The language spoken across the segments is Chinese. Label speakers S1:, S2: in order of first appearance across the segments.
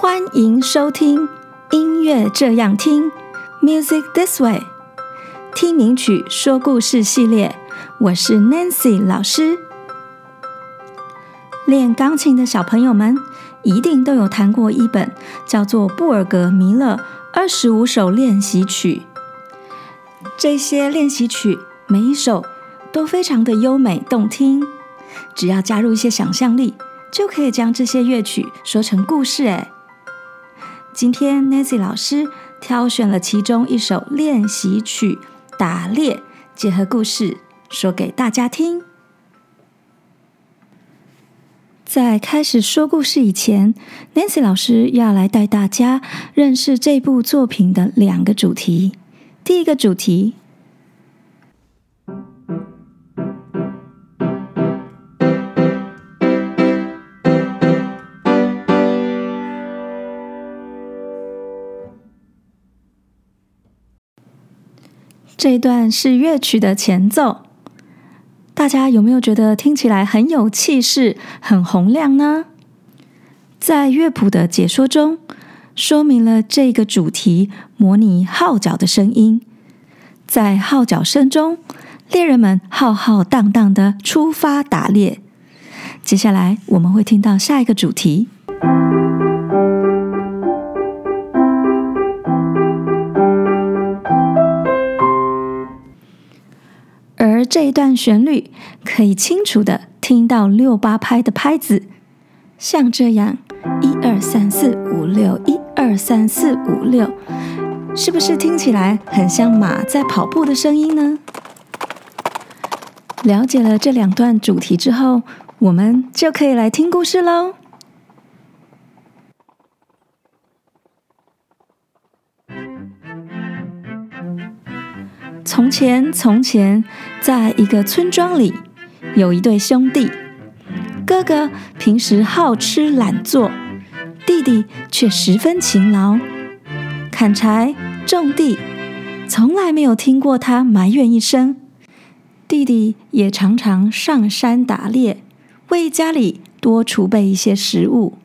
S1: 欢迎收听音乐这样听，Music This Way，听名曲说故事系列。我是 Nancy 老师。练钢琴的小朋友们一定都有弹过一本叫做《布尔格弥勒二十五首练习曲》。这些练习曲每一首都非常的优美动听，只要加入一些想象力，就可以将这些乐曲说成故事。诶，今天 Nancy 老师挑选了其中一首练习曲《打猎》，结合故事说给大家听。在开始说故事以前，Nancy 老师要来带大家认识这部作品的两个主题。第一个主题，这一段是乐曲的前奏。大家有没有觉得听起来很有气势、很洪亮呢？在乐谱的解说中，说明了这个主题模拟号角的声音，在号角声中，猎人们浩浩荡荡地出发打猎。接下来我们会听到下一个主题，而这一段旋律可以清楚地听到六八拍的拍子，像这样。一二三四五六，一二三四五六，是不是听起来很像马在跑步的声音呢？了解了这两段主题之后，我们就可以来听故事喽。从前，从前，在一个村庄里，有一对兄弟。哥哥平时好吃懒做，弟弟却十分勤劳，砍柴、种地，从来没有听过他埋怨一声。弟弟也常常上山打猎，为家里多储备一些食物。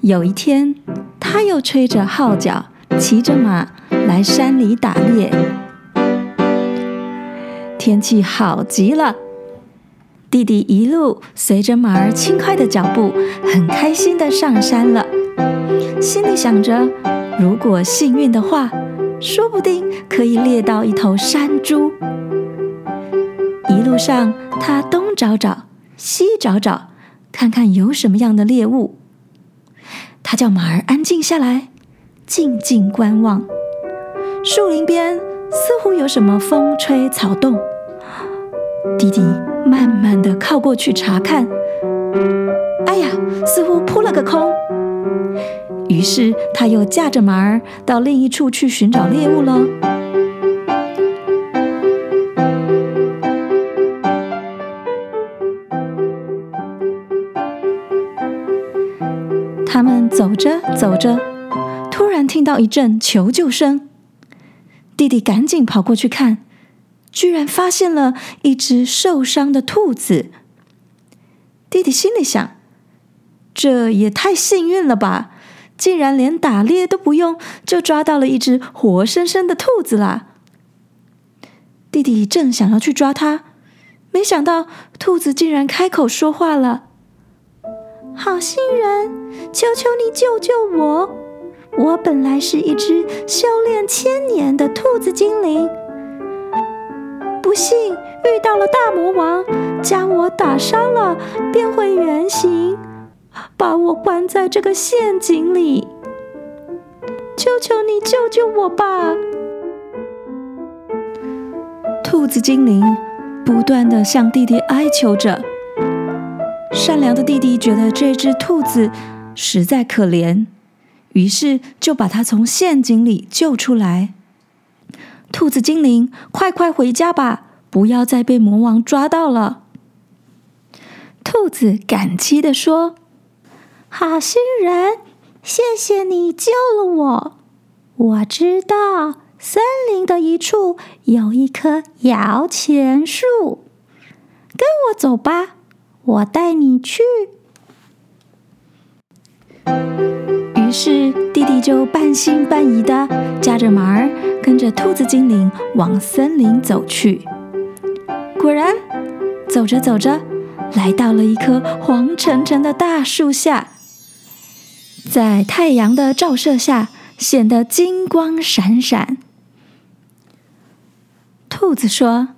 S1: 有一天，他又吹着号角，骑着马来山里打猎。天气好极了。弟弟一路随着马儿轻快的脚步，很开心的上山了，心里想着，如果幸运的话，说不定可以猎到一头山猪。一路上，他东找找，西找找，看看有什么样的猎物。他叫马儿安静下来，静静观望。树林边似乎有什么风吹草动。弟弟慢慢的靠过去查看，哎呀，似乎扑了个空。于是他又驾着马儿到另一处去寻找猎物了。他们走着走着，突然听到一阵求救声，弟弟赶紧跑过去看。居然发现了一只受伤的兔子。弟弟心里想：这也太幸运了吧！竟然连打猎都不用，就抓到了一只活生生的兔子啦！弟弟正想要去抓它，没想到兔子竟然开口说话了：“好心人，求求你救救我！我本来是一只修炼千年的兔子精灵。”不幸遇到了大魔王，将我打伤了，变回原形，把我关在这个陷阱里。求求你救救我吧！兔子精灵不断的向弟弟哀求着。善良的弟弟觉得这只兔子实在可怜，于是就把它从陷阱里救出来。兔子精灵，快快回家吧，不要再被魔王抓到了。兔子感激地说：“好心人，谢谢你救了我。我知道森林的一处有一棵摇钱树，跟我走吧，我带你去。”就半信半疑的夹着马儿，跟着兔子精灵往森林走去。果然，走着走着，来到了一棵黄澄澄的大树下，在太阳的照射下，显得金光闪闪。兔子说：“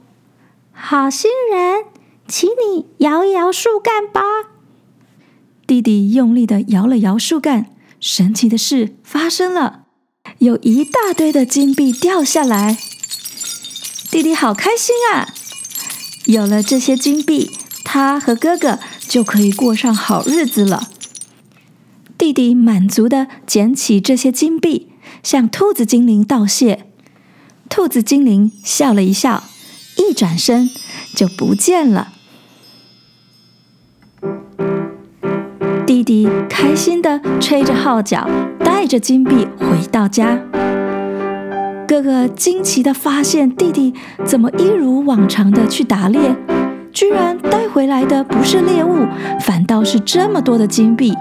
S1: 好心人，请你摇一摇树干吧。”弟弟用力的摇了摇树干，神奇的事发生了，有一大堆的金币掉下来。弟弟好开心啊！有了这些金币，他和哥哥就可以过上好日子了。弟弟满足的捡起这些金币，向兔子精灵道谢。兔子精灵笑了一笑，一转身就不见了。弟弟开心地吹着号角，带着金币回到家。哥哥惊奇地发现弟弟怎么一如往常地去打猎，居然带回来的不是猎物，反倒是这么多的金币。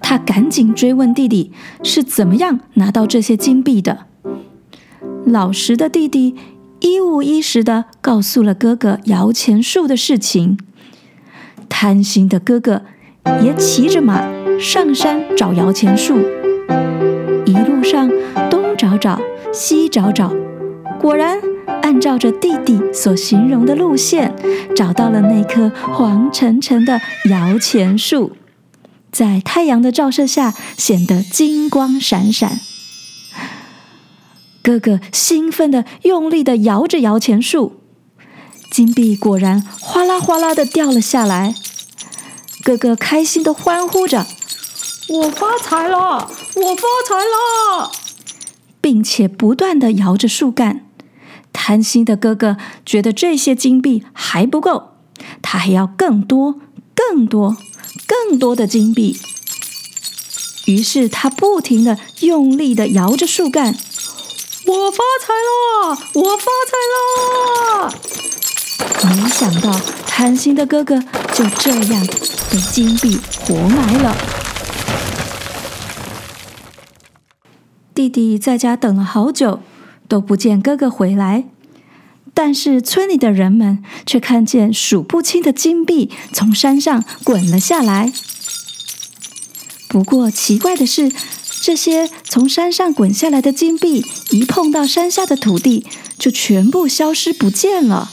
S1: 他赶紧追问弟弟是怎么样拿到这些金币的。老实的弟弟一五一十地告诉了哥哥摇钱树的事情。贪心的哥哥。也骑着马上山找摇钱树，一路上东找找西找找，果然按照着弟弟所形容的路线，找到了那棵黄澄澄的摇钱树，在太阳的照射下显得金光闪闪。哥哥兴奋地用力地摇着摇钱树，金币果然哗啦哗啦地掉了下来。哥哥开心的欢呼着：“我发财了！我发财了！”并且不断的摇着树干。贪心的哥哥觉得这些金币还不够，他还要更多、更多、更多的金币。于是他不停的用力的摇着树干：“我发财了！我发财了！”没想到贪心的哥哥就这样。被金币活埋了。弟弟在家等了好久，都不见哥哥回来。但是村里的人们却看见数不清的金币从山上滚了下来。不过奇怪的是，这些从山上滚下来的金币一碰到山下的土地，就全部消失不见了。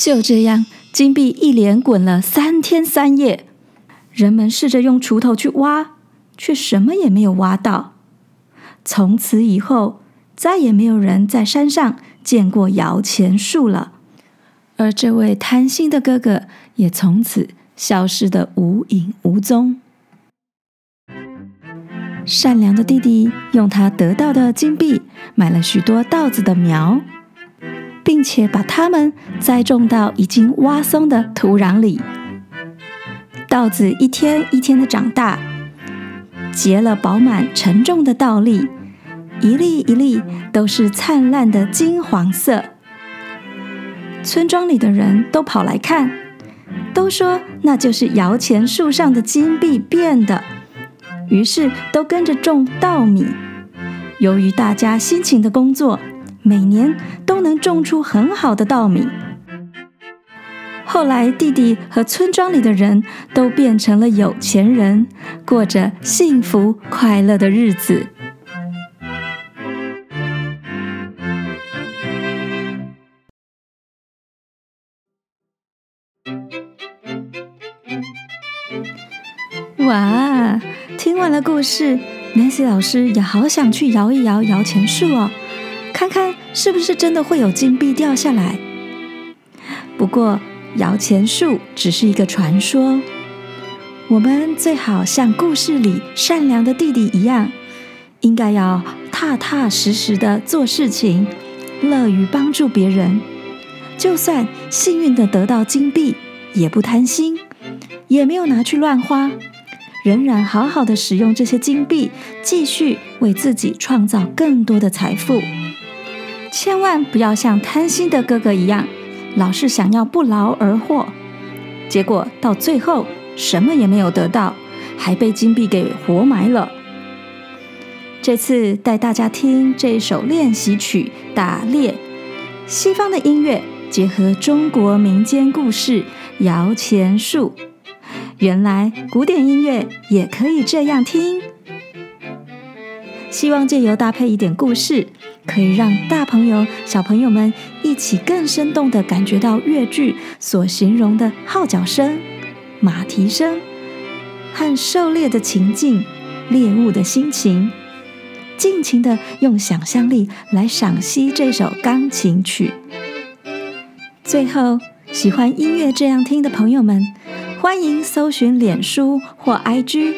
S1: 就这样，金币一连滚了三天三夜。人们试着用锄头去挖，却什么也没有挖到。从此以后，再也没有人在山上见过摇钱树了，而这位贪心的哥哥也从此消失的无影无踪。善良的弟弟用他得到的金币买了许多稻子的苗，并且把它们栽种到已经挖松的土壤里。稻子一天一天的长大，结了饱满沉重的稻粒，一粒一粒都是灿烂的金黄色。村庄里的人都跑来看，都说那就是摇钱树上的金币变的，于是都跟着种稻米。由于大家辛勤的工作，每年都能种出很好的稻米。后来，弟弟和村庄里的人都变成了有钱人，过着幸福快乐的日子。哇！听完了故事，Nancy 老师也好想去摇一摇摇钱树哦，看看是不是真的会有金币掉下来。不过，摇钱树只是一个传说，我们最好像故事里善良的弟弟一样，应该要踏踏实实的做事情，乐于帮助别人。就算幸运的得到金币，也不贪心，也没有拿去乱花，仍然好好的使用这些金币，继续为自己创造更多的财富。千万不要像贪心的哥哥一样。老是想要不劳而获，结果到最后什么也没有得到，还被金币给活埋了。这次带大家听这首练习曲《打猎》，西方的音乐结合中国民间故事《摇钱树》，原来古典音乐也可以这样听。希望借由搭配一点故事，可以让大朋友、小朋友们一起更生动地感觉到乐句所形容的号角声、马蹄声和狩猎的情境、猎物的心情。尽情的用想象力来赏析这首钢琴曲。最后，喜欢音乐这样听的朋友们，欢迎搜寻脸书或 IG，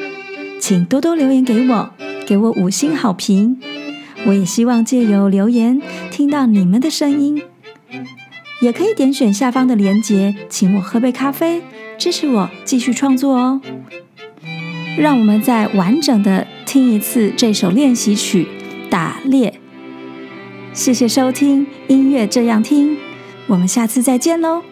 S1: 请多多留言给我，给我五星好评。我也希望借由留言听到你们的声音，也可以点选下方的链接，请我喝杯咖啡，支持我继续创作哦。让我们再完整的。听一次这首练习曲《打猎》，谢谢收听音乐这样听，我们下次再见喽。